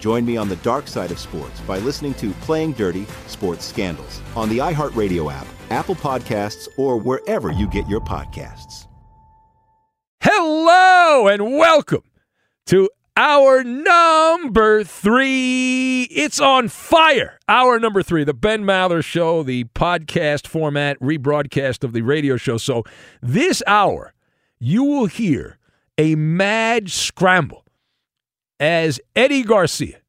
Join me on the dark side of sports by listening to Playing Dirty Sports Scandals on the iHeartRadio app Apple Podcasts, or wherever you get your podcasts. Hello and welcome to our number three. It's on fire. Our number three, the Ben Maller Show, the podcast format rebroadcast of the radio show. So this hour, you will hear a mad scramble as Eddie Garcia,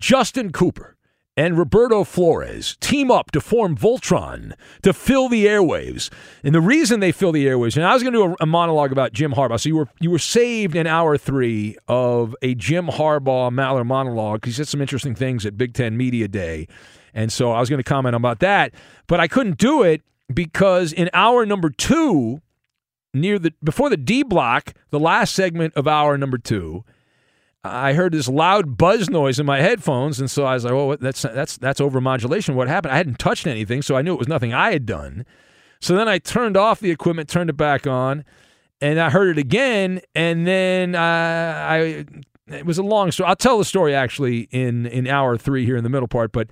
Justin Cooper, and Roberto Flores team up to form Voltron to fill the airwaves. And the reason they fill the airwaves, and I was going to do a, a, monologue about Jim Harbaugh. So you were you were saved in hour three of a Jim Harbaugh Maller monologue. Because he said some interesting things at Big Ten Media Day, and so I was going to comment about that, but I couldn't do it because in hour number two, near the before the D block, the last segment of hour number two I heard this loud buzz noise in my headphones, and so I was like, "Oh, that's that's that's overmodulation." What happened? I hadn't touched anything, so I knew it was nothing I had done. So then I turned off the equipment, turned it back on, and I heard it again, and then uh, I it was a long story. I'll tell the story actually in in hour three here in the middle part, but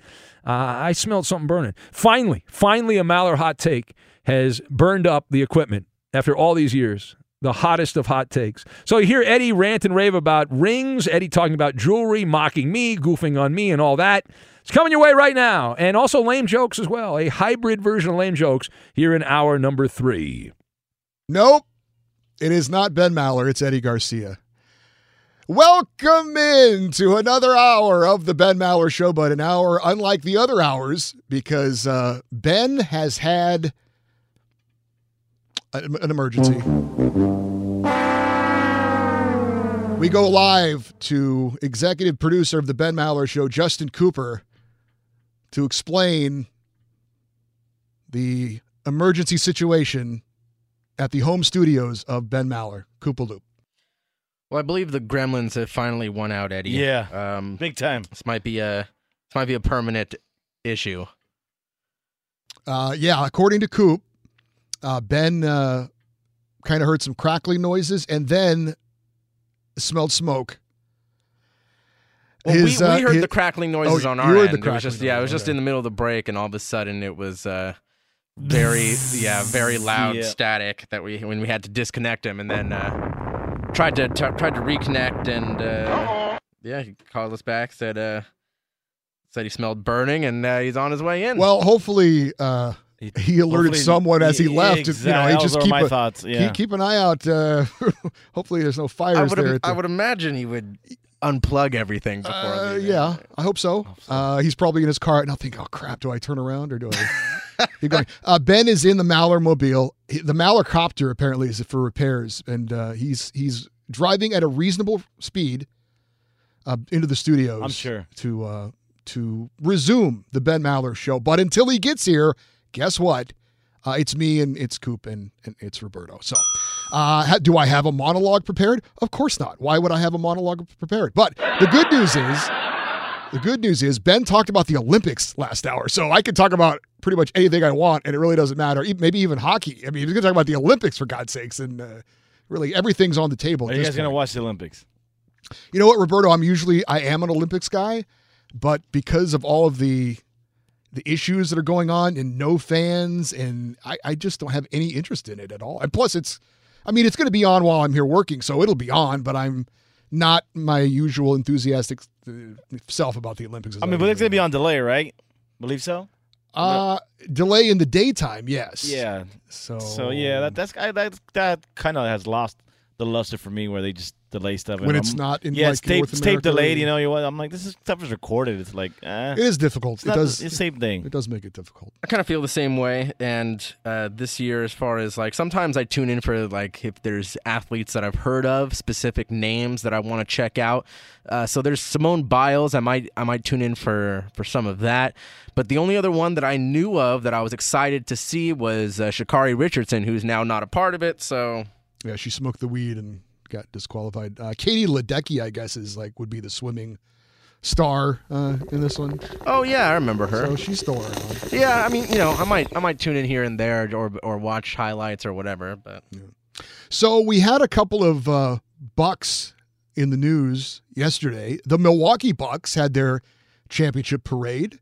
uh, I smelled something burning. Finally, finally, a Maller hot take has burned up the equipment after all these years the hottest of hot takes. So you hear Eddie rant and rave about rings, Eddie talking about jewelry, mocking me, goofing on me, and all that. It's coming your way right now. And also lame jokes as well. A hybrid version of lame jokes here in hour number three. Nope. It is not Ben Maller. It's Eddie Garcia. Welcome in to another hour of the Ben Maller Show, but an hour unlike the other hours because uh, Ben has had an emergency. We go live to executive producer of the Ben Maller Show, Justin Cooper, to explain the emergency situation at the home studios of Ben Maller, Koopa Loop. Well, I believe the Gremlins have finally won out, Eddie. Yeah, um, big time. This might be a this might be a permanent issue. Uh, yeah, according to Coop, uh, Ben uh, kind of heard some crackling noises and then smelled smoke. Well, His, we, we uh, heard his- the crackling noises Oh, on our end. the it was just yeah, it was just okay. in the middle of the break, and all of a sudden it was uh, very yeah, very loud Yeah. static that we when we had to disconnect him, and then uh, tried to t- tried to reconnect, and uh, yeah, he called us back, said uh, said he smelled burning, and uh, he's on his way in. Well, hopefully, uh, he alerted someone as he Yeah, left. exactly. You know, he just keep my a, thoughts, yeah. keep, keep an eye out. Uh, hopefully, there's no fires I would there. im- at the- I would imagine he would unplug everything before. Uh, yeah, I hope so. Uh, he's probably in his car and I'll think, oh crap, do I turn around or do I keep going? Uh, ben is in the Maller mobile. The Maller copter apparently is for repairs, and uh, he's he's driving at a reasonable speed uh, into the studios. I'm sure. to uh, to resume the Ben Maller show. But until he gets here, guess what? Uh, it's me and it's Coop and, and it's Roberto. So, uh, do I have a monologue prepared? Of course not. Why would I have a monologue prepared? But the good news is, the good news is Ben talked about the Olympics last hour, so I could talk about pretty much anything I want, and it really doesn't matter. Maybe even hockey. I mean, he's going to talk about the Olympics for God's sakes, and uh, really everything's on the table. Are you guys gonna watch the Olympics? You know what, Roberto? I'm usually I am an Olympics guy, but because of all of the the issues that are going on and no fans, and I, I just don't have any interest in it at all. And plus, it's I mean, it's going to be on while I'm here working, so it'll be on. But I'm not my usual enthusiastic uh, self about the Olympics. I mean, but it's gonna be on delay, right? Believe so. uh, delay in the daytime. Yes. Yeah. So So yeah, that that's I- that that kind of has lost the luster for me, where they just delay stuff. and When it's I'm- not in, yeah, like, it's tape, North it's tape delayed. You know, you I'm like, this is stuff is recorded. It's like, eh, it is difficult. It's It not does. the, it's same thing. It does make it difficult. I kind of feel the same way. And uh, this year, as far as like, sometimes I tune in for like if there's athletes that I've heard of, specific names that I want to check out. Uh, so there's Simone Biles. I might I might tune in for for some of that. But the only other one that I knew of that I was excited to see was uh, Sha'Carri Richardson, who's now not a part of it. So Yeah, she smoked the weed and got disqualified. Uh, Katie Ledecky, I guess, is like would be the swimming star uh, in this one. oh yeah, I remember her. So she's still around. yeah, I mean you know I might I might tune in here and there or or watch highlights or whatever. But So we had a couple of uh, Bucks in the news yesterday. The Milwaukee Bucks had their championship parade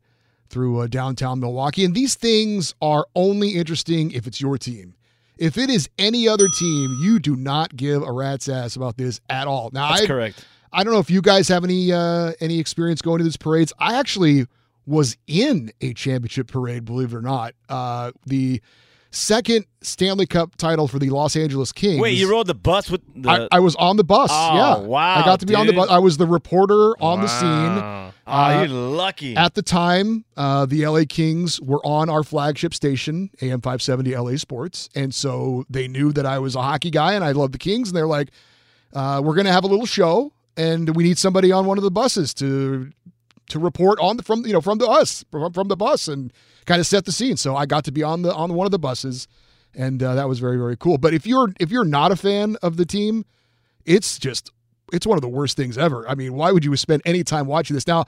through uh, downtown Milwaukee, and these things are only interesting if it's your team. If it is any other team, you do not give a rat's ass about this at all. Now, That's I, correct. I don't know if you guys have any uh, any experience going to these parades. I actually was in a championship parade, believe it or not. Uh, the second Stanley Cup title for the Los Angeles Kings. Wait, you rode the bus with the? I, I was on the bus. Oh, yeah, wow, I got to be on the bus. I was the reporter on the scene. Wow. oh, uh, you're lucky. At the time, uh, the LA Kings were on our flagship station, AM 570 LA Sports. And so they knew that I was a hockey guy and I love the Kings. And they're like, uh, we're going to have a little show and we need somebody on one of the buses to to report on the from you know from the us from, from the bus and kind of set the scene. So I got to be on the on one of the buses, and uh, that was very very cool. But if you're if you're not a fan of the team, it's just it's one of the worst things ever. I mean, why would you spend any time watching this? Now,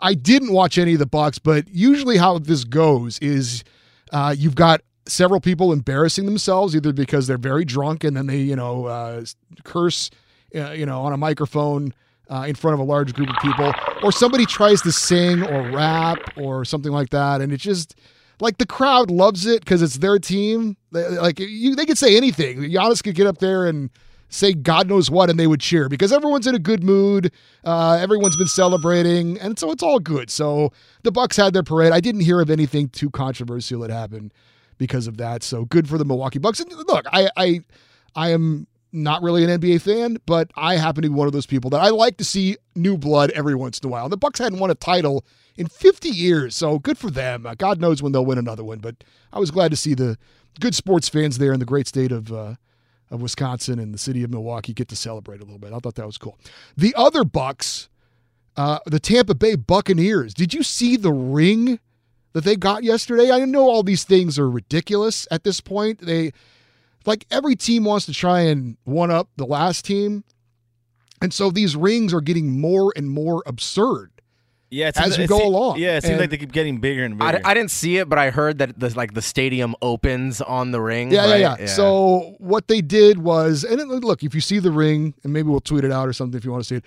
I didn't watch any of the Bucks, but usually how this goes is uh, you've got several people embarrassing themselves either because they're very drunk and then they you know uh, curse uh, you know on a microphone uh, in front of a large group of people or somebody tries to sing or rap or something like that and it just like the crowd loves it because it's their team. Like you, they could say anything. Giannis could get up there and say God knows what, and they would cheer because everyone's in a good mood. Uh, everyone's been celebrating, and so it's all good. So the Bucks had their parade. I didn't hear of anything too controversial that happened because of that. So good for the Milwaukee Bucks. And look, I I I am not really an NBA fan, but I happen to be one of those people that I like to see new blood every once in a while. The Bucks hadn't won a title in 50 years, so good for them. Uh, God knows when they'll win another one, but I was glad to see the good sports fans there in the great state of uh, of Wisconsin and the city of Milwaukee get to celebrate a little bit. I thought that was cool. The other Bucks, uh, the Tampa Bay Buccaneers. Did you see the ring that they got yesterday? I know all these things are ridiculous at this point. They like every team wants to try and one up the last team. And so these rings are getting more and more absurd. Yeah, it as seems- we it go seem- along. Yeah, it seems And- like they keep getting bigger and bigger. I didn't see it, but I heard that the like the stadium opens on the ring. Yeah, right? yeah, yeah, So what they did was, and it, look, if you see the ring, and maybe we'll tweet it out or something if you want to see it.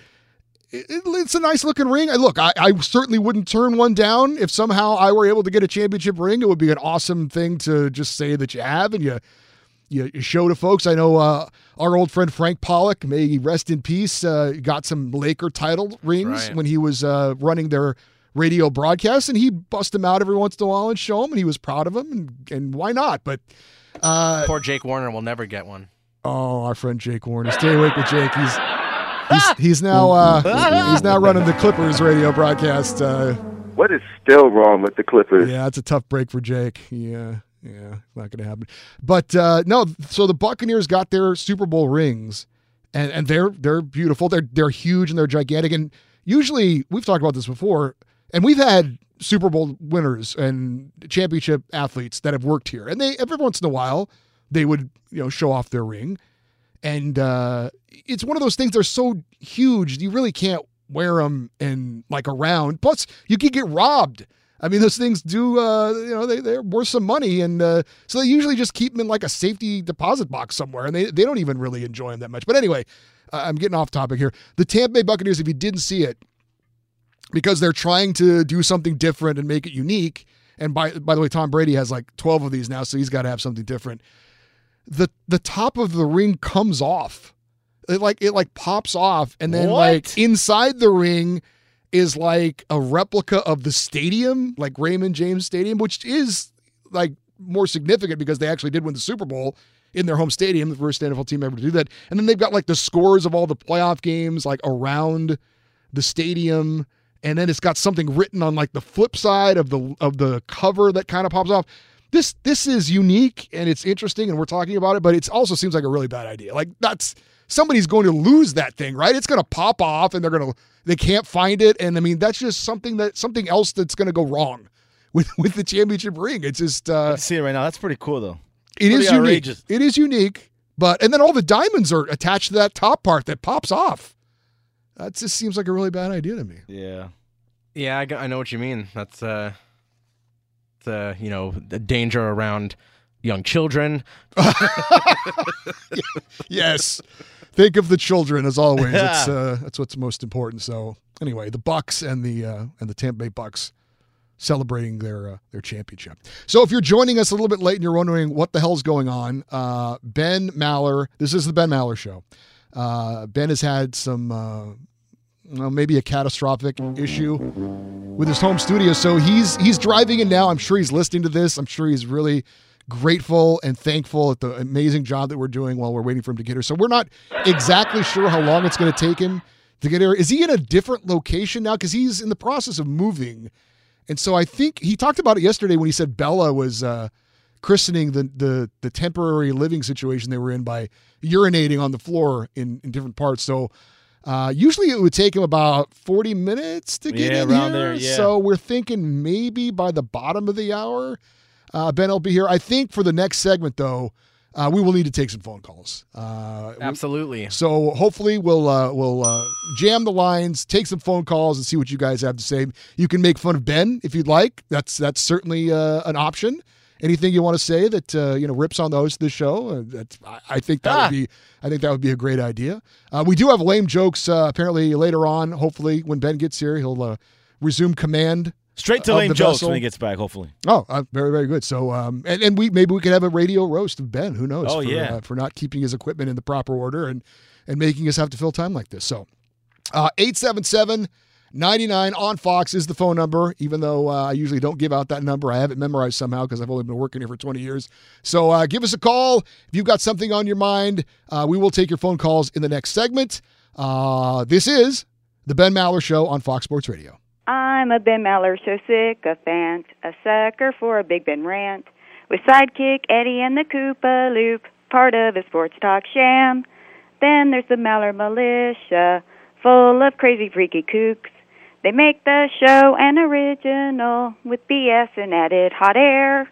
it, it- it's a nice looking ring. I look, I, I certainly wouldn't turn one down if somehow I were able to get a championship ring. It would be an awesome thing to just say that you have and you you, you show to folks. I know uh, our old friend Frank Pollock, may he rest in peace, uh, got some Laker title rings right. when he was uh, running their radio broadcast, and he'd bust them out every once in a while and show them, and he was proud of them, and, and why not? But uh, Poor Jake Warner will never get one. Oh, our friend Jake Warner. Stay awake with Jake. He's he's, he's now uh, he's now running the Clippers radio broadcast. Uh, What is still wrong with the Clippers? yeah, it's a tough break for Jake. Yeah, yeah, not going to happen. But uh, no, so the Buccaneers got their Super Bowl rings, and and they're they're beautiful. They're they're huge and they're gigantic. And usually we've talked about this before, and we've had Super Bowl winners and championship athletes that have worked here, and they every once in a while they would you know show off their ring, and uh, it's one of those things. They're so huge, you really can't wear them and like around. Plus, you could get robbed. I mean, those things do, uh, you know, they, they're worth some money. And uh, so they usually just keep them in like a safety deposit box somewhere. And they, they don't even really enjoy them that much. But anyway, uh, I'm getting off topic here. The Tampa Bay Buccaneers, if you didn't see it, because they're trying to do something different and make it unique. And by by the way, Tom Brady has like 12 of these now, so he's got to have something different. The the top of the ring comes off. It like it like pops off and then What? like inside the ring is like a replica of the stadium, like Raymond James Stadium, which is like more significant because they actually did win the Super Bowl in their home stadium, the first NFL team ever to do that. And then they've got like the scores of all the playoff games like around the stadium and then it's got something written on like the flip side of the of the cover that kind of pops off. This this is unique and it's interesting and we're talking about it, but it also seems like a really bad idea. Like that's somebody's going to lose that thing, right? It's going to pop off and they're going to they can't find it and I mean that's just something that something else that's going to go wrong with with the championship ring. It's just uh I see it right now. That's pretty cool though. it is Pretty unique. outrageous. It is unique, but and then all the diamonds are attached to that top part that pops off. That just seems like a really bad idea to me. Yeah. Yeah, I know what you mean. That's uh, it's, uh, you know, the danger around young children. yes. Think of the children as always. It's uh, that's what's most important. So anyway, the Bucks and the uh, and the Tampa Bay Bucks celebrating their uh, their championship. So if you're joining us a little bit late and you're wondering what the hell's going on, uh, Ben Maller. This is the Ben Maller show. Uh, ben has had some. Uh, well, maybe a catastrophic issue with his home studio. So he's he's driving in now. I'm sure he's listening to this. I'm sure he's really grateful and thankful at the amazing job that we're doing while we're waiting for him to get here. So we're not exactly sure how long it's going to take him to get here. Is he in a different location now? Because he's in the process of moving. And so I think he talked about it yesterday when he said Bella was uh, christening the, the the temporary living situation they were in by urinating on the floor in, in different parts. So uh, usually it would take him about 40 minutes to get Yeah, in here. there, yeah. So we're thinking maybe by the bottom of the hour, uh, Ben will be here. I think for the next segment, though, uh, we will need to take some phone calls. Uh, we- Absolutely. so hopefully we'll uh, we'll uh, jam the lines, take some phone calls, and see what you guys have to say. You can make fun of Ben if you'd like. That's that's certainly uh, an option. Anything you want to say that uh, you know rips on the host of the show? Uh, that's, I, I think that Ah. would be I think that would be a great idea. Uh, we do have lame jokes uh, apparently later on. Hopefully when Ben gets here, he'll uh, resume command Straight to lame jokes vessel. when he gets back, hopefully. Oh, uh, very, very good. So, um, and, and we maybe we could have a radio roast of Ben. Who knows? Oh, for, yeah. uh, for not keeping his equipment in the proper order and and making us have to fill time like this. So, uh, eight seven seven. 99 on Fox is the phone number, even though uh, I usually don't give out that number. I have it memorized somehow because I've only been working here for 20 years. So uh, give us a call. If you've got something on your mind, uh, we will take your phone calls in the next segment. Uh, this is The Ben Maller Show on Fox Sports Radio. I'm a Ben Maller so fant, a sucker for a Big Ben rant. With sidekick Eddie and the Koopa Loop, part of a sports talk sham. Then there's the Maller Militia, full of crazy freaky kooks. They make the show an original with BS and added hot air.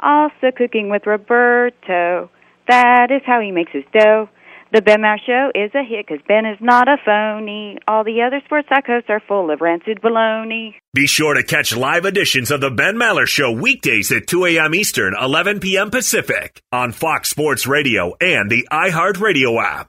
Also cooking with Roberto. That is how he makes his dough. The Ben Maller Show is a hit because Ben is not a phony. All the other sports hosts are full of rancid baloney. Be sure to catch live editions of the Ben Maller Show weekdays at 2 a.m. Eastern, 11 p.m. Pacific on Fox Sports Radio and the iHeartRadio app.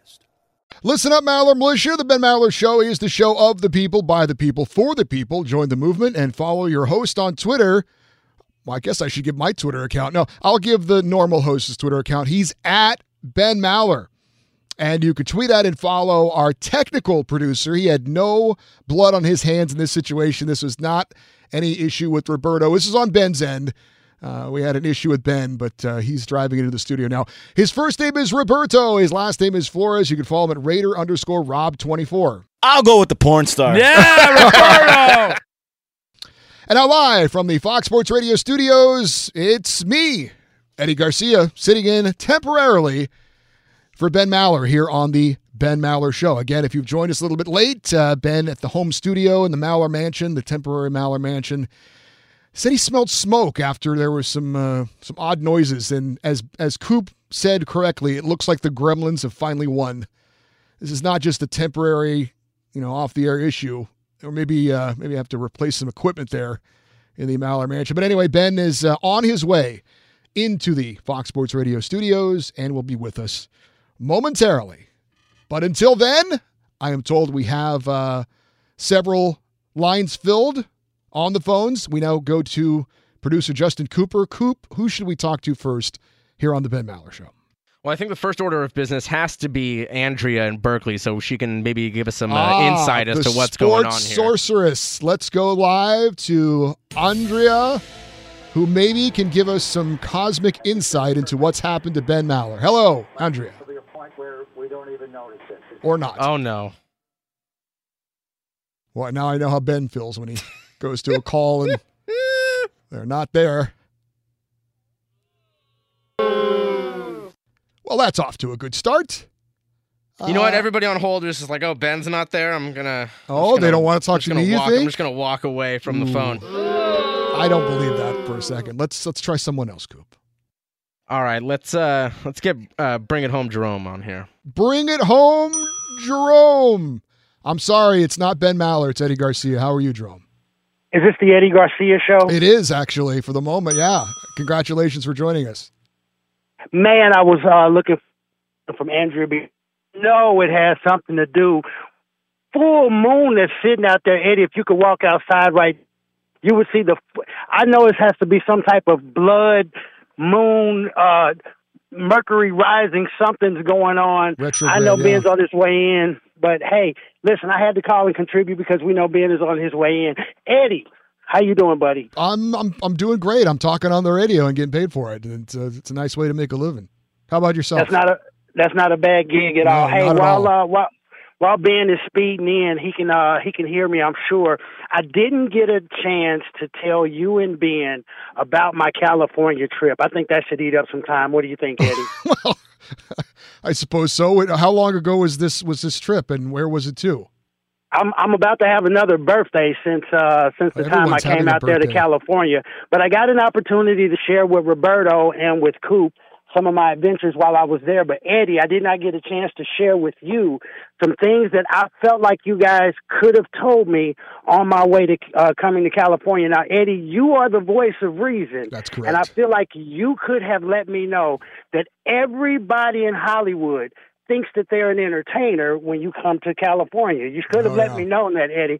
Listen up, Maller Militia. The Ben Maller Show is the show of the people, by the people, for the people. Join the movement and follow your host on Twitter. Well, I guess I should give my Twitter account. No, I'll give the normal host's Twitter account. He's at Ben Maller. And you could tweet that and follow our technical producer. He had no blood on his hands in this situation. This was not any issue with Roberto. This is on Ben's end. Uh, we had an issue with Ben, but uh, he's driving into the studio now. His first name is Roberto. His last name is Flores. You can follow him at Raider underscore Rob24. I'll go with the porn star. Yeah, Roberto. And now, live from the Fox Sports Radio studios, it's me, Eddie Garcia, sitting in temporarily for Ben Maller here on the Ben Maller Show. Again, if you've joined us a little bit late, uh, Ben at the home studio in the Maller Mansion, the temporary Maller Mansion, said he smelled smoke after there was some uh, some odd noises. And as as Coop said correctly, it looks like the Gremlins have finally won. This is not just a temporary, you know, off the air issue, or maybe uh, maybe I have to replace some equipment there in the Maller Mansion. But anyway, Ben is uh, on his way into the Fox Sports Radio studios and will be with us momentarily. But until then, I am told we have uh, several lines filled on the phones. We now go to producer Justin Cooper. Coop, who should we talk to first here on the Ben Maller Show? Well, I think the first order of business has to be Andrea in Berkeley, so she can maybe give us some uh, Ah, insight as to what's going on here. Sorceress. Let's go live to Andrea, who maybe can give us some cosmic insight into what's happened to Ben Maller. Hello, Andrea. To the point where we don't even notice it. Or not. Oh no. Well, now I know how Ben feels when he goes to a call and they're not there. Well, that's off to a good start. You know what? Uh, Everybody on hold is just like, "Oh, Ben's not there. I'm gonna." I'm Oh, they gonna- don't wanna talk to me, you walk- I'm just gonna walk away from the phone. I don't believe that for a second. Let's let's try someone else, Coop. All right, let's uh let's get uh bring it home, Jerome, on here. Bring it home, Jerome. I'm sorry, it's not Ben Maller. It's Eddie Garcia. How are you, Jerome? Is this the Eddie Garcia show? It is actually for the moment. Yeah. Congratulations for joining us. Man, I was uh, looking from Andrea. B. No, it has something to do. Full moon that's sitting out there, Eddie. If you could walk outside right, you would see the. I know it has to be some type of blood moon, uh, Mercury rising. Something's going on. Retrograde, I know yeah. Ben's on his way in, but hey, listen, I had to call and contribute because we know Ben is on his way in. Eddie, how you doing, buddy? I'm I'm I'm doing great. I'm talking on the radio and getting paid for it. And It's a, it's a nice way to make a living. How about yourself? That's not a that's not a bad gig at No, all. Hey, while all. uh while while Ben is speeding in, he can uh he can hear me, I'm sure. I didn't get a chance to tell you and Ben about my California trip. I think that should eat up some time. What do you think, Eddie? well, I suppose so. How long ago was this was this trip, and where was it to? I'm I'm about to have another birthday since uh since the time I came out there to. California. But I got an opportunity to share with Roberto and with Coop some of my adventures while I was there. But Eddie, I did not get a chance to share with you some things that I felt like you guys could have told me on my way to uh, coming to California. Now, Eddie, you are the voice of reason. That's correct. And I feel like you could have let me know that everybody in Hollywood thinks that they're an entertainer when you come to California. You could have Oh, let yeah. me know that, Eddie.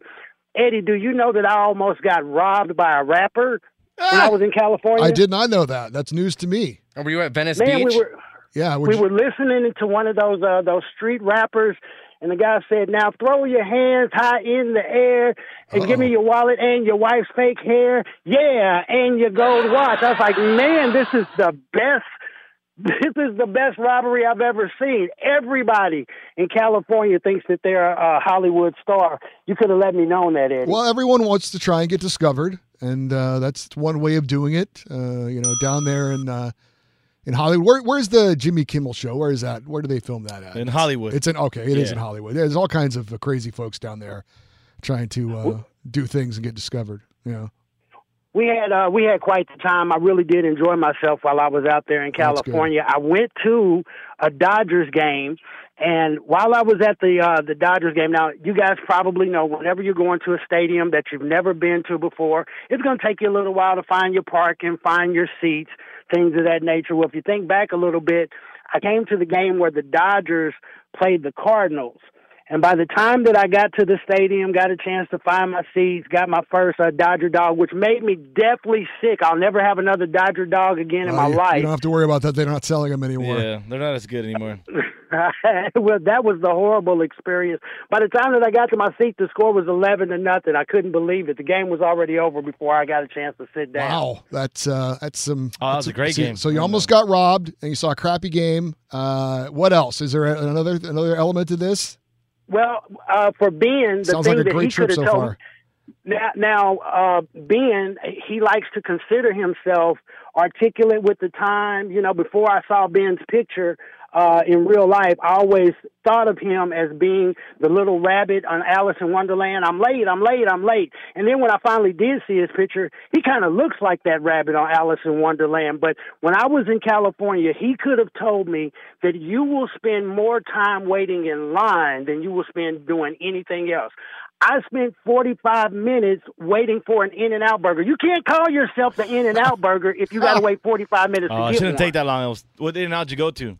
Eddie, do you know that I almost got robbed by a rapper when I was in California? I did not know that. That's news to me. And Were you at Venice Man, Beach? we were Yeah, we were listening to one of those uh, those street rappers, and the guy said, "Now throw your hands high in the air and give me your wallet and your wife's fake hair, yeah, and your gold watch." I was like, "Man, this is the best." This is the best robbery I've ever seen. Everybody in California thinks that they're a Hollywood star. You could have let me know that, Eddie. Well, everyone wants to try and get discovered, and uh, that's one way of doing it. Uh, you know, down there in uh, in Hollywood. Where, where's the Jimmy Kimmel show? Where is that? Where do they film that at? In Hollywood. It's in okay. It is Yeah. in Hollywood. There's all kinds of uh, crazy folks down there trying to uh, do things and get discovered. You know. We had uh, we had quite the time. I really did enjoy myself while I was out there in California. I went to a Dodgers game, and while I was at the uh, the Dodgers game, now you guys probably know whenever you're going to a stadium that you've never been to before, it's going to take you a little while to find your parking, find your seats, things of that nature. Well, if you think back a little bit, I came to the game where the Dodgers played the Cardinals. And by the time that I got to the stadium, got a chance to find my seats, got my first uh, Dodger dog, which made me deathly sick. I'll never have another Dodger dog again in Well, my you, life. you don't have to worry about that. They're not selling them anymore. Yeah, they're not as good anymore. well, that was the horrible experience. By the time that I got to my seat, the score was eleven to nothing. I couldn't believe it. The game was already over before I got a chance to sit down. Wow, that's uh, that's some. Oh, that that's was a great so- game. So you almost got robbed, and you saw a crappy game. Uh, what else? Is there another another element to this? Well, uh, for Ben, the Sounds thing like that he could have so told far. now, now uh, Ben, he likes to consider himself articulate with the time. You know, before I saw Ben's picture uh, in real life, I always thought of him as being the little rabbit on Alice in Wonderland. I'm late, I'm late, I'm late. And then when I finally did see his picture, he kind of looks like that rabbit on Alice in Wonderland. But when I was in California, he could have told me that you will spend more time waiting in line than you will spend doing anything else. I spent 45 minutes waiting for an In and Out burger. You can't call yourself the In and Out burger if you got to wait 45 minutes Oh, to it shouldn't one. take that long. Was, what in and out did you go to?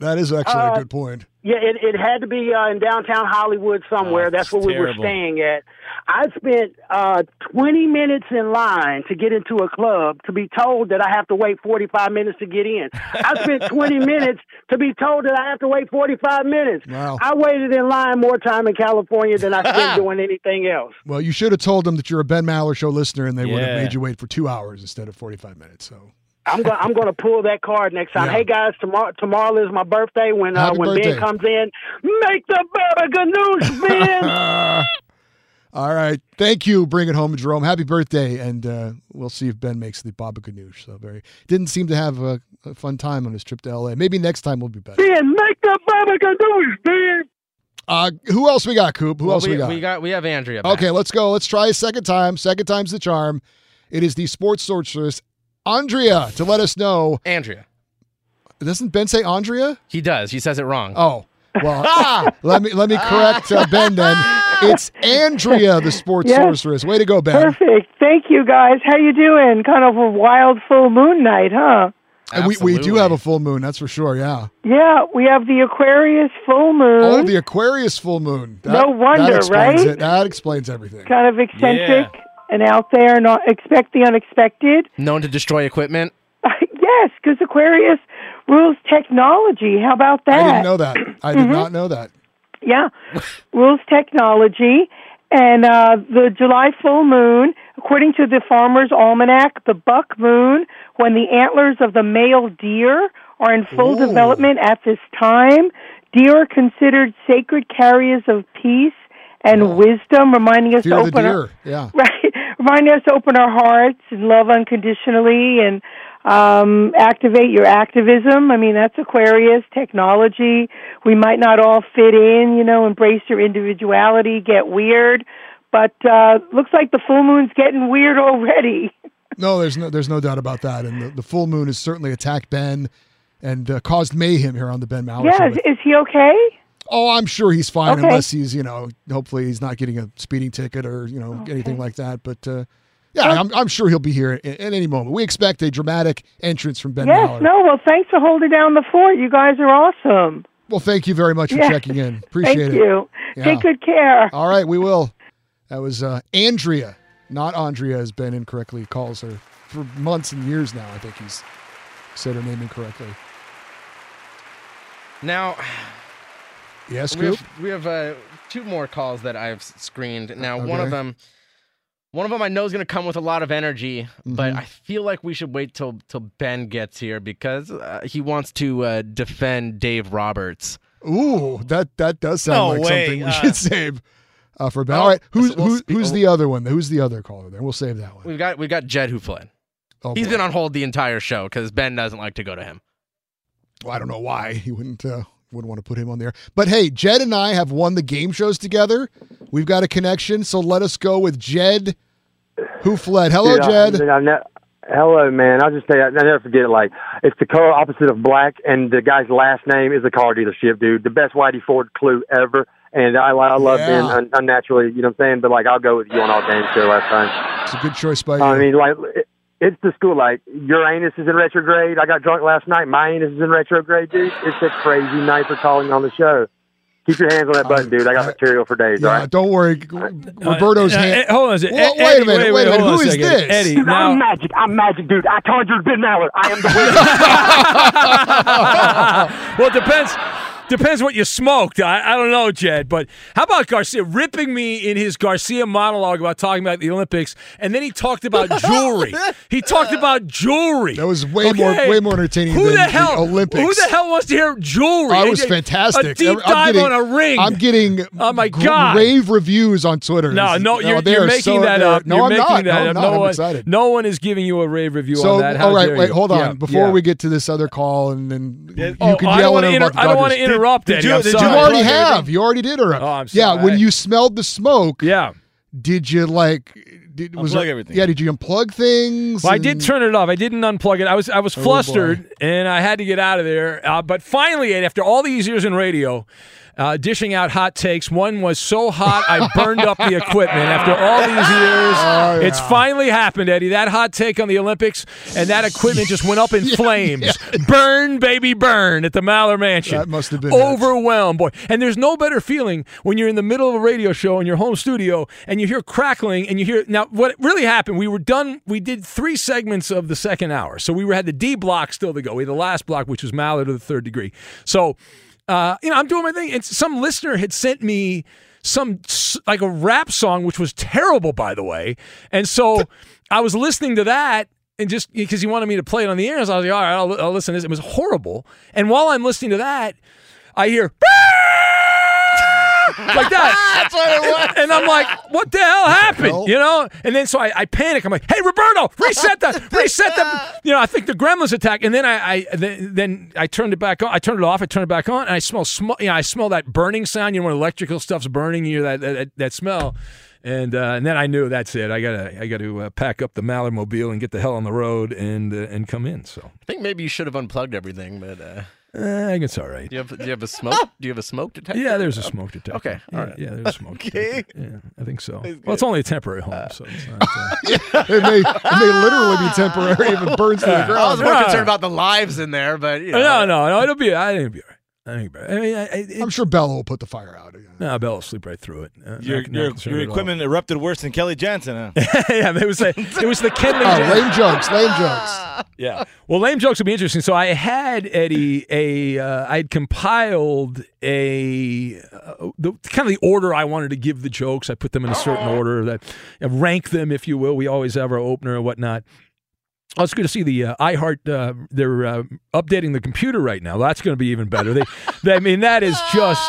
That is actually Uh, a good point. Yeah, it, it had to be uh, in downtown Hollywood somewhere. Oh, That's where we were staying at. I spent uh, 20 minutes in line to get into a club to be told that I have to wait 45 minutes to get in. I spent 20 minutes to be told that I have to wait 45 minutes. Wow. I waited in line more time in California than I spent doing anything else. Well, you should have told them that you're a Ben Maller show listener, and they would have made you wait for two hours instead of 45 minutes. So I'm going. I'm going to pull that card next time. Yeah. Hey guys, tomorrow tomorrow is my birthday. When uh, when birthday. Ben comes in, make the better ganoush, Ben. All right. Thank you. Bring it home, Jerome. Happy birthday. And uh, we'll see if Ben makes the Baba Ganoush. So very didn't seem to have a, a fun time on his trip to LA. Maybe next time we'll be better. ben, make the better ganoush, Ben. Uh, who else we got, Coop? Who Well, else we, we, got? we got we have Andrea. Back. Okay, let's go. Let's try a second time. Second time's the charm. It is the sports sorceress, Andrea, to let us know. Andrea. Doesn't Ben say Andrea? He does. He says it wrong. Oh, well, let me let me correct uh, Ben then. It's Andrea, the sports Yes. sorceress. Way to go, Ben. Perfect. Thank you, guys. How you doing? Kind of a wild full moon night, huh? And we, we do have a full moon, that's for sure. Yeah. Yeah, we have the Aquarius full moon. Oh, the Aquarius full moon. That, No wonder, that explains right? It. That explains everything. kind of eccentric and out there, not expect the unexpected. Known to destroy equipment. yes, because Aquarius rules technology. How about that? I didn't know that. I did Mhm. not know that. Yeah, rules technology. And uh, the July full moon, according to the Farmer's Almanac, the buck moon, when the antlers of the male deer are in full Ooh. development at this time, deer are considered sacred carriers of peace and wisdom, reminding us Fear to the open deer. our, Yeah. right, reminding us to open our hearts and love unconditionally and um, activate your activism. I mean, that's Aquarius technology. We might not all fit in, you know, embrace your individuality, get weird, but uh, looks like the full moon's getting weird already. No, there's no there's no doubt about that. And the, the full moon has certainly attacked Ben and uh, caused mayhem here on the Ben Maller yeah, show. is, is he okay? Oh, I'm sure he's fine Okay. unless he's, you know, hopefully he's not getting a speeding ticket or, you know, anything like that. But uh, yeah, I'm, I'm sure he'll be here at, at any moment. We expect a dramatic entrance from Ben yes, Maller. no, well, thanks for holding down the fort. You guys are awesome. Well, thank you very much for Yeah. checking in. Appreciate Thank it. Thank you. Yeah. Take good care. All right, we will. That was uh, Andrea, not Andrea, as Ben incorrectly calls her for months and years now. I think he's said her name incorrectly. Now, Yes, we Scoop? have, we have uh, two more calls that I've screened. Now, one of them, one of them I know is going to come with a lot of energy, but Mhm. I feel like we should wait till till Ben gets here because uh, he wants to uh, defend Dave Roberts. Ooh, that that does sound No like way, something we uh, should save uh, for Ben. All right, who's we'll who, who's the other one? Who's the other caller there? We'll save that one. We've got we've got Jed who fled. Oh, He's boy. been on hold the entire show because Ben doesn't like to go to him. Well, I don't know why he wouldn't uh, wouldn't want to put him on there. But hey, Jed and I have won the game shows together. We've got a connection, so let us go with Jed, who fled. Hello, Dude, Jed. I, ne- hello, man. I'll just say I never forget it. Like it's the color opposite of black, and the guy's last name is a car dealership, dude. The best Whitey Ford clue ever. And I, I love Yeah. being un- unnaturally, you know what I'm saying? But like, I'll go with you on all game show last time. It's a good choice by you. I mean, like, it, it's the school. Like, Uranus is in retrograde. I got drunk last night. My anus is in retrograde, dude. It's a crazy night for calling on the show. Keep your hands on that button, dude. I got material for days. all Yeah, right. don't worry. Roberto's uh, hand. uh, hold on a second. Whoa, Eddie, wait a minute. wait, Wait, a wait, minute. hold on Who a is second. this? Eddie, Dude, now- I'm magic. I'm magic, dude. I told you, Ben Mallard. I am the wizard. well, it depends. Depends what you smoked. I, I don't know, Jed. But how about Garcia ripping me in his Garcia monologue about talking about the Olympics, and then he talked about jewelry. he talked about jewelry. That was way more way more entertaining Who than the hell? Olympics. Who the hell wants to hear jewelry? Oh, it was A- fantastic. A deep I'm dive getting- on a ring. I'm getting Oh my God. rave reviews on Twitter. No, This- no, you're, uh, they you're making so- that up. No, you're I'm making not. that no, up. I'm not. No I'm one, excited. no one is giving you a rave review So, on that. How all right, wait, hold on. Yeah, Before yeah. we get to this other call, and then you Oh, can yell at wanna him about the I don't want to Dodgers. interrupt did you- I'm did You already have. You already did. Or Oh, I'm yeah. When you smelled the smoke, Yeah. did you like? Did, was Unplug there- everything. Yeah. Did you unplug things? Well, I did turn it off. I didn't unplug it. I was I was Oh, flustered and I had to get out of there. Uh, but finally, after all these years in radio, uh, dishing out hot takes, one was so hot I burned up the equipment. After all these years, Oh, it's finally happened, Eddie. That hot take on the Olympics and that equipment just went up in flames. Burn, baby, burn at the Maller Mansion. That must have been overwhelmed, boy. And there's no better feeling when you're in the middle of a radio show in your home studio and you hear crackling and you hear now what really happened. We were done. We did three segments of the second hour, so we were had the D block still to go. We had the last block, which was Mallard to the third degree. So, uh, you know, I'm doing my thing. And some listener had sent me some like a rap song, which was terrible, by the way. And so I was listening to that. And just because he wanted me to play it on the air, so I was like, all right, I'll, I'll listen to this. It was horrible. And while I'm listening to that, I hear like that. That's what it was. And I'm like, what the hell happened? You know? And then so I, I panic. I'm like, hey, Roberto, reset that, reset that. You know, I think the gremlins attack. And then I, I then, then I turned it back on. I turned it off. I turned it back on, and I smell sm- you know, I smell that burning sound. You know, when electrical stuff's burning, you know that that, that smell. And uh, and then I knew that's it. I gotta I got to uh, pack up the Mallard mobile and get the hell on the road and uh, and come in. So I think maybe you should have unplugged everything, but uh, uh, I think it's all right. do you have do you have a smoke? do you have a smoke detector? Yeah, there's a smoke detector. Okay, Yeah, all right. Yeah, there's a smoke Okay. detector. Yeah, I think so. Well, it's only a temporary home, so it's not. Uh, it may it may literally be temporary if it burns to the ground. I was more concerned about the lives in there, but you know. no, no, no. It'll be. I think it'll be all right. I think it'll be all right. I mean, I, I, it, I'm sure Bella will put the fire out. Again. no, Bell will sleep right through it. Uh, Your not your, concerned your equipment erupted worse than Kenley Jansen. Huh? yeah, it was the it was the Kenley. Oh, lame jokes, lame jokes. Yeah. Well, lame jokes would be interesting. So I had Eddie a uh, I had compiled a uh, the kind of the order I wanted to give the jokes. I put them in a certain order that uh, rank them, if you will. We always have our opener and whatnot. Oh, it's good to see the uh, iHeart. Uh, they're uh, updating the computer right now. That's going to be even better. They, they, I mean, that is just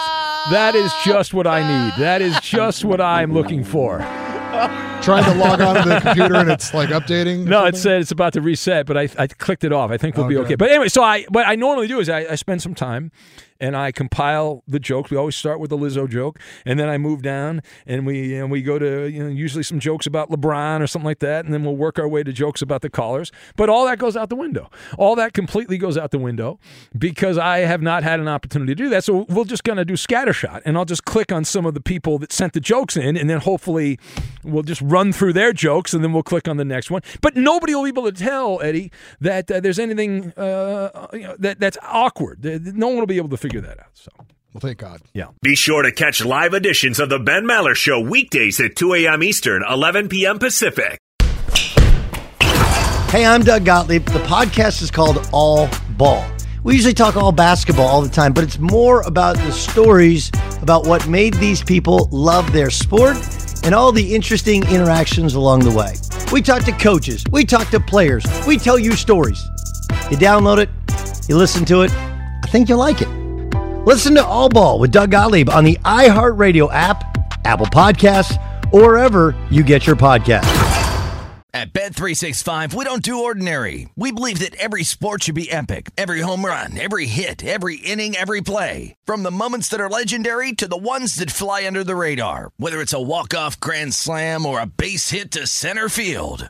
that is just what I need. That is just what I'm looking for. Trying to log on to the computer and it's like updating. No, it said it's about to reset, but I, I clicked it off. I think we'll be Okay. okay. But anyway, so I what I normally do is I, I spend some time and I compile the jokes. We always start with the Lizzo joke, and then I move down and we and we go to you know usually some jokes about LeBron or something like that, and then we'll work our way to jokes about the callers. But all that goes out the window. All that completely goes out the window because I have not had an opportunity to do that. So we're just gonna do scattershot, and I'll just click on some of the people that sent the jokes in, and then hopefully we'll just run through their jokes, and then we'll click on the next one. But nobody will be able to tell Eddie that uh, there's anything uh, you know, that that's awkward. No one will be able to figure that out. So Well, thank God. yeah. Be sure to catch live editions of the Ben Maller Show weekdays at 2 a.m. Eastern, 11 p.m. Pacific. Hey, I'm Doug Gottlieb. The podcast is called All Ball. We usually talk all basketball all the time, but it's more about the stories about what made these people love their sport and all the interesting interactions along the way. We talk to coaches, we talk to players, we tell you stories. You download it, you listen to it, I think you'll like it. Listen to All Ball with Doug Gottlieb on the iHeartRadio app, Apple Podcasts, or wherever you get your podcasts. At Bet365, we don't do ordinary. We believe that every sport should be epic. Every home run, every hit, every inning, every play. From the moments that are legendary to the ones that fly under the radar. Whether it's a walk-off grand slam or a base hit to center field.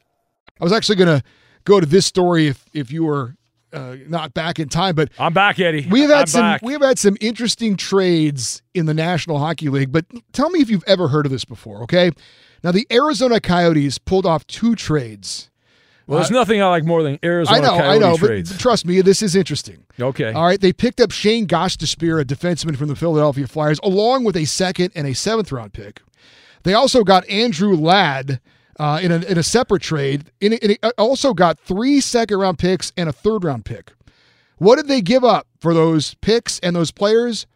I was actually going to go to this story if if you were uh, not back in time, but I'm back, Eddie. We have had I'm some back. we have had some interesting trades in the National Hockey League. But tell me if you've ever heard of this before. Okay, now the Arizona Coyotes pulled off two trades. Well, there's Uh, nothing I like more than Arizona I know, Coyote I know, trades. but trust me, this is interesting. Okay. All right, they picked up Shane Gosh a defenseman from the Philadelphia Flyers, along with a second and a seventh round pick. They also got Andrew Ladd uh, in, a, in a separate trade. In, in it also got three second round picks and a third round pick. What did they give up for those picks and those players?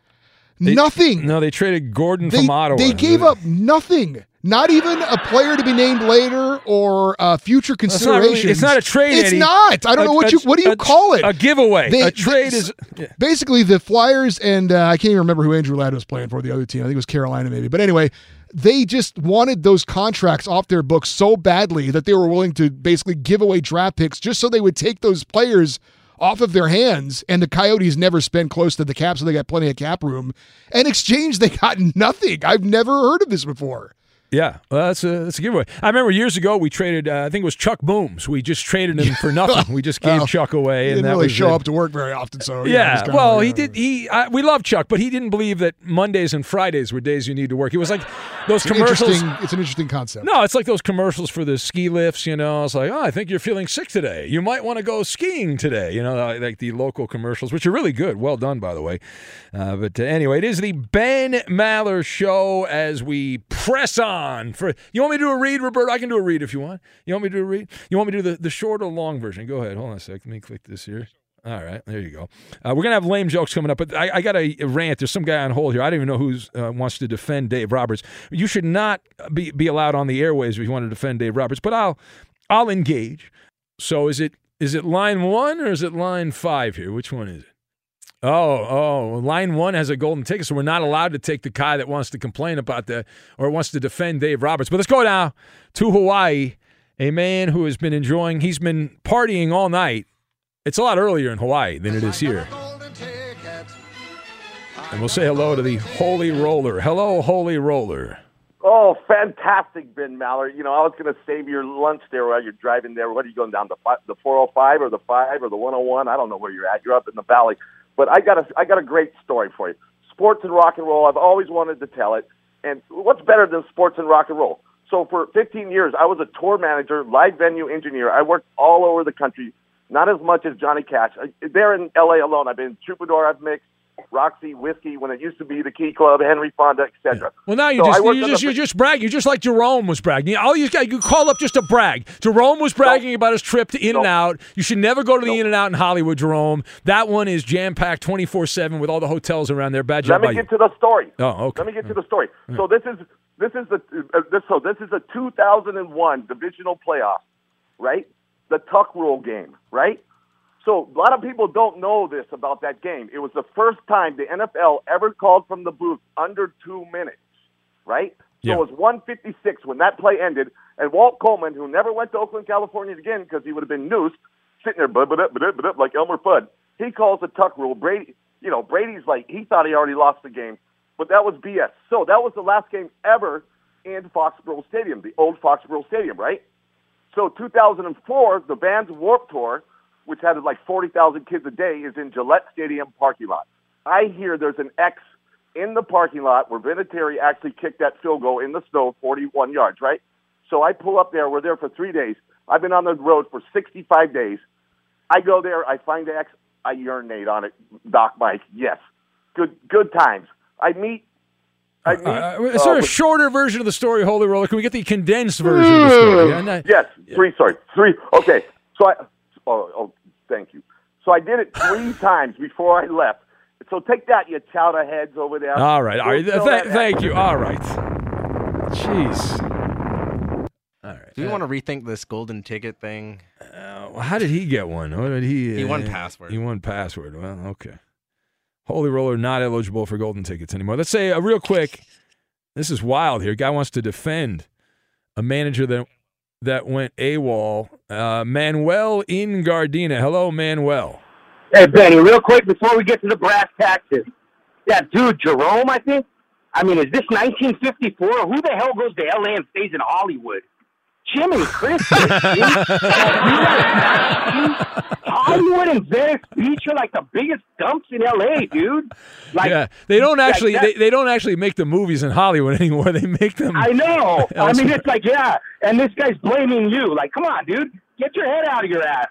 They- nothing. No, they traded Gordon They, from Ottawa. they gave up nothing. Not even a player to be named later or uh, future not really- considerations. it's not a trade, It's Eddie. not. I don't A- know what a- you what do you a- call it? a giveaway. They- A trade is- basically the Flyers and uh, I can't even remember who Andrew Ladd was playing for the other team. I think it was Carolina maybe. But anyway, they just wanted those contracts off their books so badly that they were willing to basically give away draft picks just so they would take those players off of their hands. And the Coyotes never spend close to the cap, so they got plenty of cap room. In exchange, they got nothing. I've never heard of this before. Yeah, well, that's a that's a giveaway. I remember years ago we traded. Uh, I think it was Chuck Booms. We just traded him for nothing. We just gave Well, Chuck away, He and didn't really show it. up to work very often. So know, Yeah, well, like, he uh, did. He I, we love Chuck, but he didn't believe that Mondays and Fridays were days you need to work. He was like those It's commercials. It's an interesting concept. No, it's like those commercials for the ski lifts. You know, it's like, oh, I think you're feeling sick today. You might want to go skiing today. You know, like- like the local commercials, which are really good. Well done, by the way. Uh, but uh, anyway, it is the Ben Maller Show as we press on. For you want me to do a read, Roberto? I can do a read if you want. You want me to do a read? You want me to do the, the short or long version? Go ahead. Hold on a sec. Let me click this here. All right, there you go. Uh, we're gonna have lame jokes coming up, but I, I got a rant. There's some guy on hold here. I don't even know who uh, wants to defend Dave Roberts. You should not be be allowed on the airways if you want to defend Dave Roberts. But I'll I'll engage. So is it is it line one or is it line five here? Which one is it? Oh, oh, line one has a golden ticket, so we're not allowed to take the guy that wants to complain about the or wants to defend Dave Roberts. But let's go now to Hawaii. A man who has been enjoying, he's been partying all night. It's a lot earlier in Hawaii than it is here. And we'll say hello to the Holy Roller. Hello, Holy Roller. Oh, fantastic, Ben Maller. You know, I was going to save your lunch there while you're driving there. What are you going down the the 405 or the 5 or the 101? I don't know where you're at. You're up in the valley. But I got a I got a great story for you. Sports and rock and roll. I've always wanted to tell it. And what's better than sports and rock and roll? So for 15 years, I was a tour manager, live venue engineer. I worked all over the country. Not as much as Johnny Cash. There in L.A. alone, I've been Troubadour. I've mixed Roxy, Whiskey, when it used to be the Key Club, Henry Fonda, etc. Well, now you So just you just you just brag. You just like Jerome was bragging. All you got you call up just to brag. Jerome was bragging about his trip to In and Out. You should never go to the In and Out in Hollywood, Jerome. That one is jam packed twenty four seven with all the hotels around there. Bad job Let me you. get to the story. Oh, okay. Let me get to the story. So this is this is the uh, this so this is a 2001 divisional playoff, right? The Tuck Rule game, right? So a lot of people don't know this about that game. It was the first time the NFL ever called from the booth under two minutes, right? So it was 156 when that play ended, and Walt Coleman, who never went to Oakland, California again because he would have been noosed, sitting there, but but but but like Elmer Fudd. He calls the Tuck Rule. Brady, you know, Brady's like he thought he already lost the game, but that was BS. So that was the last game ever in Foxborough Stadium, the old Foxborough Stadium, right? So 2004, the Vans Warp Tour, which had like 40,000 kids a day, is in Gillette Stadium parking lot. I hear there's an X in the parking lot where Vinatieri actually kicked that field goal in the snow, 41 yards, right? So I pull up there. We're there for three days. I've been on the road for 65 days. I go there. I find the X. I urinate on it. Doc Mike, yes, good good times. I meet. I meet. Uh, is there uh, a shorter version of the story, Holy Roller? Can we get the condensed version of the story? Yeah, no- yes, three. Sorry, three. Okay, so I. Oh, oh, thank you. So I did it three times before I left. So take that, you chowder heads over there. All right, all right. Go Th- thank you. All right. Jeez. All right. Do you want to rethink this golden ticket thing? Well, how did he get one? What did he? He won uh, password. He won password. Well, okay. Holy roller not eligible for golden tickets anymore. Let's say uh, real quick. This is wild here. Guy wants to defend a manager that that went AWOL. Uh, Manuel in Gardena. Hello, Manuel. Hey, Benny, real quick before we get to the brass taxes. Yeah, dude, Jerome, I think. I mean, is this 1954? Who the hell goes to LA and stays in Hollywood? Jiminy Christmas, dude. Hollywood and Venice Beach are like the biggest dumps in LA, dude. Like, yeah, they don't actually that- they, they don't actually make the movies in Hollywood anymore. They make them. I know. I mean, it's like, yeah, and this guy's blaming you. Like, come on, dude, get your head out of your ass.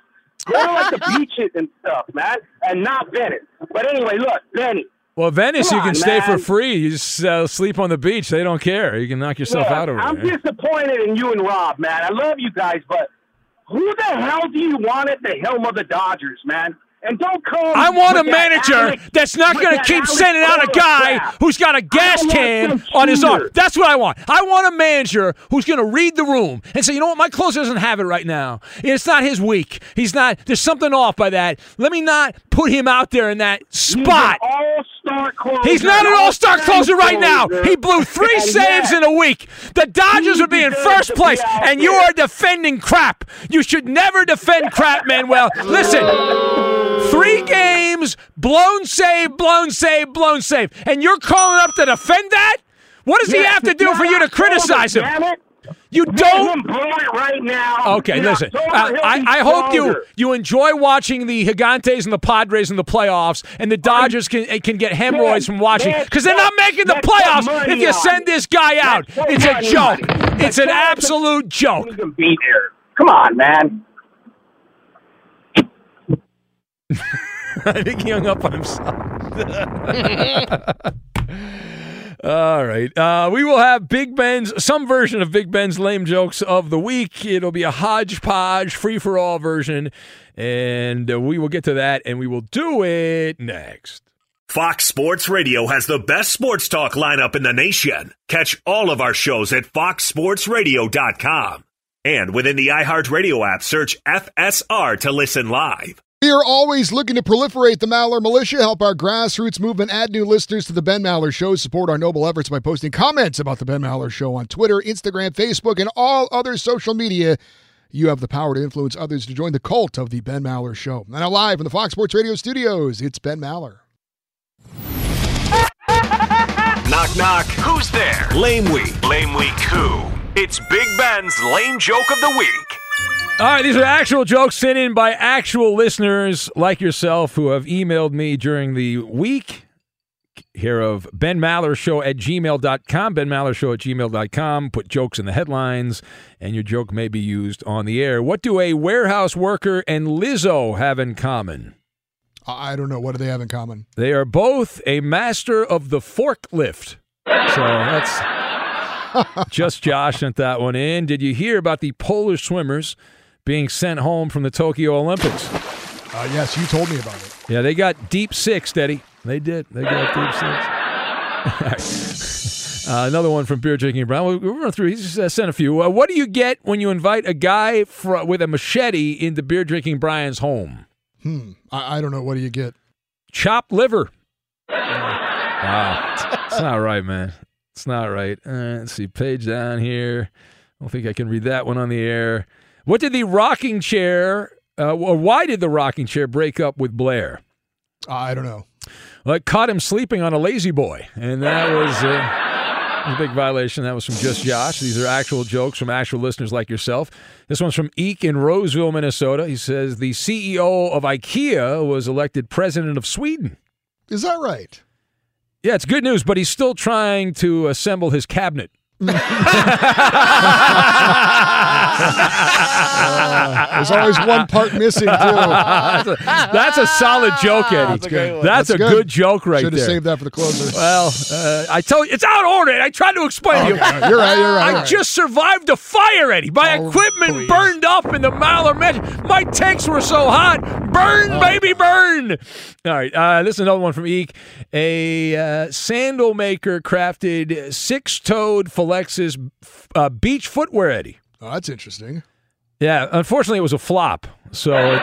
Go to like the beaches and stuff, man, and not Venice. But anyway, look, Benny. Well, Venice, Come you can on, stay for free. You just uh, sleep on the beach. They don't care. You can knock yourself Look, out over there. I'm disappointed in you and Rob, man. I love you guys, but who the hell do you want at the helm of the Dodgers, man? And don't come. I want a that manager Alex- that's not going to keep Alex sending out a guy crap. who's got a gas can on his arm. That's what I want. I want a manager who's going to read the room and say, you know what, my closer doesn't have it right now. It's not his week. He's not. There's something off by that. Let me not put him out there in that spot. He's an all-star closer. He's not an all-star closer right now. He blew three saves in a week. The Dodgers would be in first place, and you are defending crap. You should never defend crap, Manuel. Listen, three games, blown save, blown save, blown save, and you're calling up to defend that? What does he have to do for you to criticize him? You Let don't. blow it right now. Okay, listen. Uh, I, I hope you you enjoy watching the Gigantes and the Padres in the playoffs, and the Dodgers can eh, can get hemorrhoids from watching because they're not making the playoffs if you send this guy out. It's a joke. It's an absolute joke. He can be there. Come on, man. I think he hung up on himself. All right. Uh, we will have Big Ben's, some version of Big Ben's lame jokes of the week. It'll be a hodgepodge, free for all version. And uh, we will get to that and we will do it next. Fox Sports Radio has the best sports talk lineup in the nation. Catch all of our shows at foxsportsradio.com. And within the iHeartRadio app, search FSR to listen live. We are always looking to proliferate the Maller Militia, help our grassroots movement, add new listeners to the Ben Maller Show, support our noble efforts by posting comments about the Ben Maller Show on Twitter, Instagram, Facebook, and all other social media. You have the power to influence others to join the cult of the Ben Maller Show. And now, live in the Fox Sports Radio studios, it's Ben Maller. Knock, knock. Who's there? Lame Week. Lame Week who? It's Big Ben's Lame Joke of the Week. All right, these are actual jokes sent in by actual listeners like yourself who have emailed me during the week. Here of Ben Maller Show at gmail.com. Ben Maller Show at gmail.com. Put jokes in the headlines, and your joke may be used on the air. What do a warehouse worker and Lizzo have in common? I don't know. What do they have in common? They are both a master of the forklift. So that's just Josh sent that one in. Did you hear about the Polish swimmers being sent home from the Tokyo Olympics? Uh, yes, you told me about it. Yeah, they got deep six, Eddie. They did. They got deep six. uh, another one from Beer Drinking Brown. We'll, we'll run through. He's uh, sent a few. Uh, what do you get when you invite a guy fr- with a machete into Beer Drinking Brian's home? Hmm. I, I don't know. What do you get? Chopped liver. Wow. It's not right, man. It's not right. Uh, let's see. Page down here. I don't think I can read that one on the air. What did the rocking chair, uh, or why did the rocking chair break up with Blair? I don't know. Well, it caught him sleeping on a lazy boy, and that was uh, a big violation. That was from Just Josh. These are actual jokes from actual listeners like yourself. This one's from Eek in Roseville, Minnesota. He says the CEO of IKEA was elected president of Sweden. Is that right? Yeah, it's good news, but he's still trying to assemble his cabinet. Uh, there's always one part missing, too. that's, a, that's a solid joke, Eddie. That's a great. That's That's a good. good joke right there. Should have there. saved that for the closer. Well, uh, I tell you, it's out of order. I tried to explain to you. Okay, you're right, you're right, I right. just survived a fire, Eddie. My equipment burned up in the Maller Mansion. My tanks were so hot. Burn, baby, burn. All right, uh, this is another one from Eek. A uh, sandal maker crafted six-toed Phylex's uh, beach footwear, Eddie. Oh, that's interesting. Yeah, unfortunately, it was a flop. So it,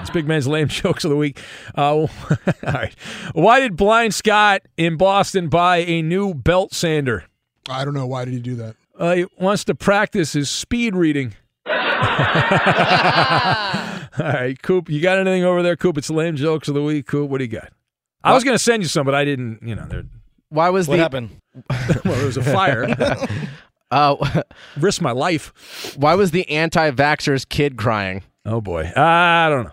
it's Big Man's lame jokes of the week. Uh, all right, why did Blind Scott in Boston buy a new belt sander? I don't know. Why did he do that? Uh, he wants to practice his speed reading. all right, Coop, you got anything over there, Coop? It's lame jokes of the week, Coop. What do you got? I was going to send you some, but I didn't. You know, they're- Why was What the happened? well, there was a fire. uh, Risk my life. Why was the anti-vaxxer's kid crying? Oh boy, I don't know.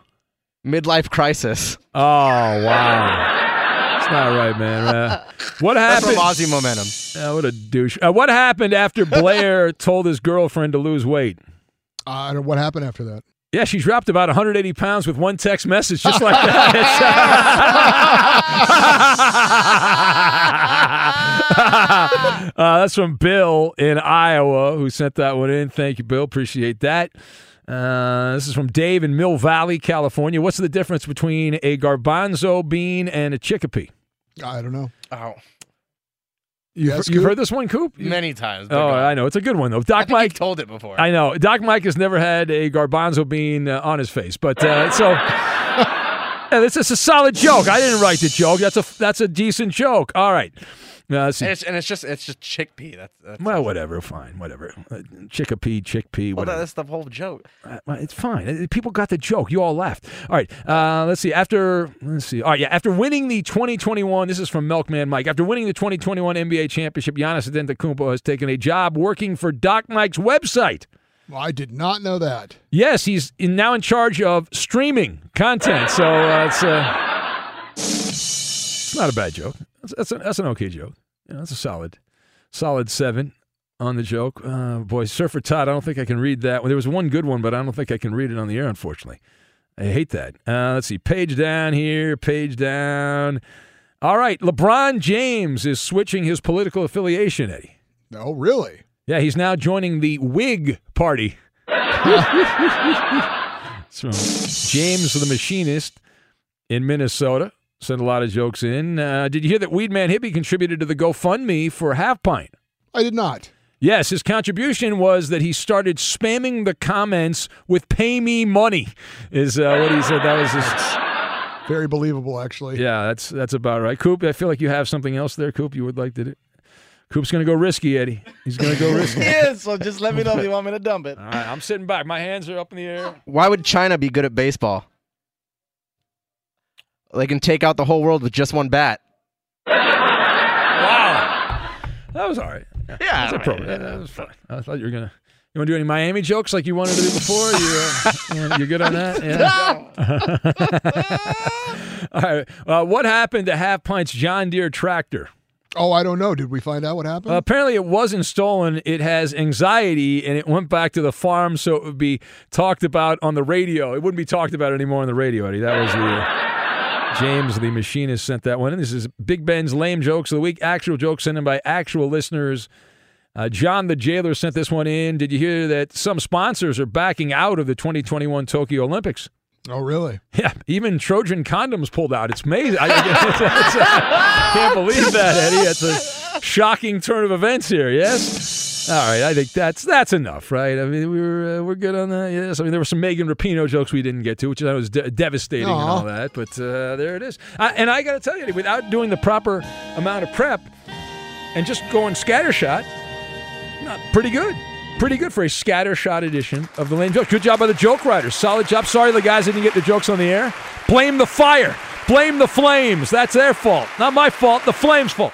Midlife crisis. Oh wow, it's not right, man. Uh, what That's happened? from Aussie Momentum. Uh, what a douche. Uh, what happened after Blair told his girlfriend to lose weight? Uh, I don't know what happened after that. Yeah, she dropped about 180 pounds with one text message, just like that. uh, that's from Bill in Iowa who sent that one in. Thank you, Bill. Appreciate that. Uh, this is from Dave in Mill Valley, California. What's the difference between a garbanzo bean and a chickpea? I don't know. Oh, You've, Yes, you've heard this one, Coop? many times. Oh, go on. I know. It's a good one, though. Doc I think Mike told it before. I know. Doc Mike has never had a garbanzo bean uh, on his face, but uh, so yeah, this is a solid joke. I didn't write the joke. That's a that's a decent joke. All right. Let's. And it's, and it's just it's just chickpea. That's, that's well, whatever. Fine. Whatever. Uh, chickpea, chickpea. well, Whatever. that's the whole joke. Uh, it's fine. Uh, People got the joke. You all laughed. All right. Uh, let's see. After let's see. All right. Yeah. After winning the 2021, this is from Milkman Mike. After winning the 2021 NBA championship, Giannis Antetokounmpo has taken a job working for Doc Mike's website. Well, I did not know that. Yes, he's in, now in charge of streaming content. So uh, it's uh, it's not a bad joke. That's that's, a, that's an okay joke. Yeah, that's a solid, solid seven on the joke. Uh, boy, Surfer Todd, I don't think I can read that. Well, there was one good one, but I don't think I can read it on the air, unfortunately. I hate that. Uh, let's see. Page down here, page down. All right, LeBron James is switching his political affiliation, Eddie. Oh, really? Yeah, he's now joining the Whig Party. so, James the Machinist in Minnesota sent a lot of jokes in. Uh, did you hear that Weedman Hippie contributed to the GoFundMe for Half Pint? I did not. Yes, his contribution was that he started spamming the comments with "Pay me money." Is uh, what he said. That was his. Very believable, actually. Yeah, that's that's about right. Coop, I feel like you have something else there. Coop, you would like to do. Coop's going to go risky, Eddie. He's going to go risky. yeah, so just let me know if you want me to dump it. All right, I'm sitting back. My hands are up in the air. Why would China be good at baseball? They can take out the whole world with just one bat. Wow, that was all right. Yeah, Yeah, that's appropriate. Yeah, that was fine. I thought you were gonna. You want to do any Miami jokes like you wanted to do before? You, uh, you wanna- you're good on that? Yeah. all right. Uh, what happened to Half Pint's John Deere tractor? Oh, I don't know. Did we find out what happened? Uh, apparently, it wasn't stolen. It has anxiety, and it went back to the farm, so it would be talked about on the radio. It wouldn't be talked about anymore on the radio, Eddie. That was the uh, James, the machinist, sent that one. And this is Big Ben's lame jokes of the week. Actual jokes sent in by actual listeners. Uh, John the jailer sent this one in. Did you hear that some sponsors are backing out of the 2021 Tokyo Olympics? oh, really? Yeah, even Trojan condoms pulled out. It's amazing. I, I can't believe that, Eddie. It's a shocking turn of events here. Yes. All right, I think that's that's enough, right? I mean, we were uh, we're good on that. Yes. I mean, there were some Megan Rapinoe jokes we didn't get to, which I was de- devastating and all that. But uh, there it is. I, and I got to tell you, without doing the proper amount of prep and just going scattershot, not pretty good. Pretty good for a scattershot edition of the lame joke. Good job by the joke writers. Solid job. Sorry the guys didn't get the jokes on the air. Blame the fire. Blame the flames. That's their fault. Not my fault. The flames' fault.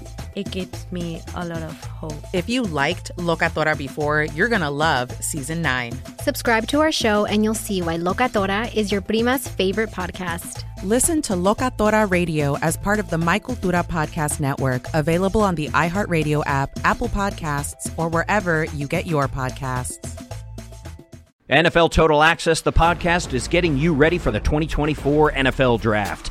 it gives me a lot of hope. If you liked Locatora before, you're going to love Season 9. Subscribe to our show, and you'll see why Locatora is your prima's favorite podcast. Listen to Locatora Radio as part of the My Cultura Podcast Network, available on the iHeartRadio app, Apple Podcasts, or wherever you get your podcasts. NFL Total Access, the podcast, is getting you ready for the 2024 NFL Draft.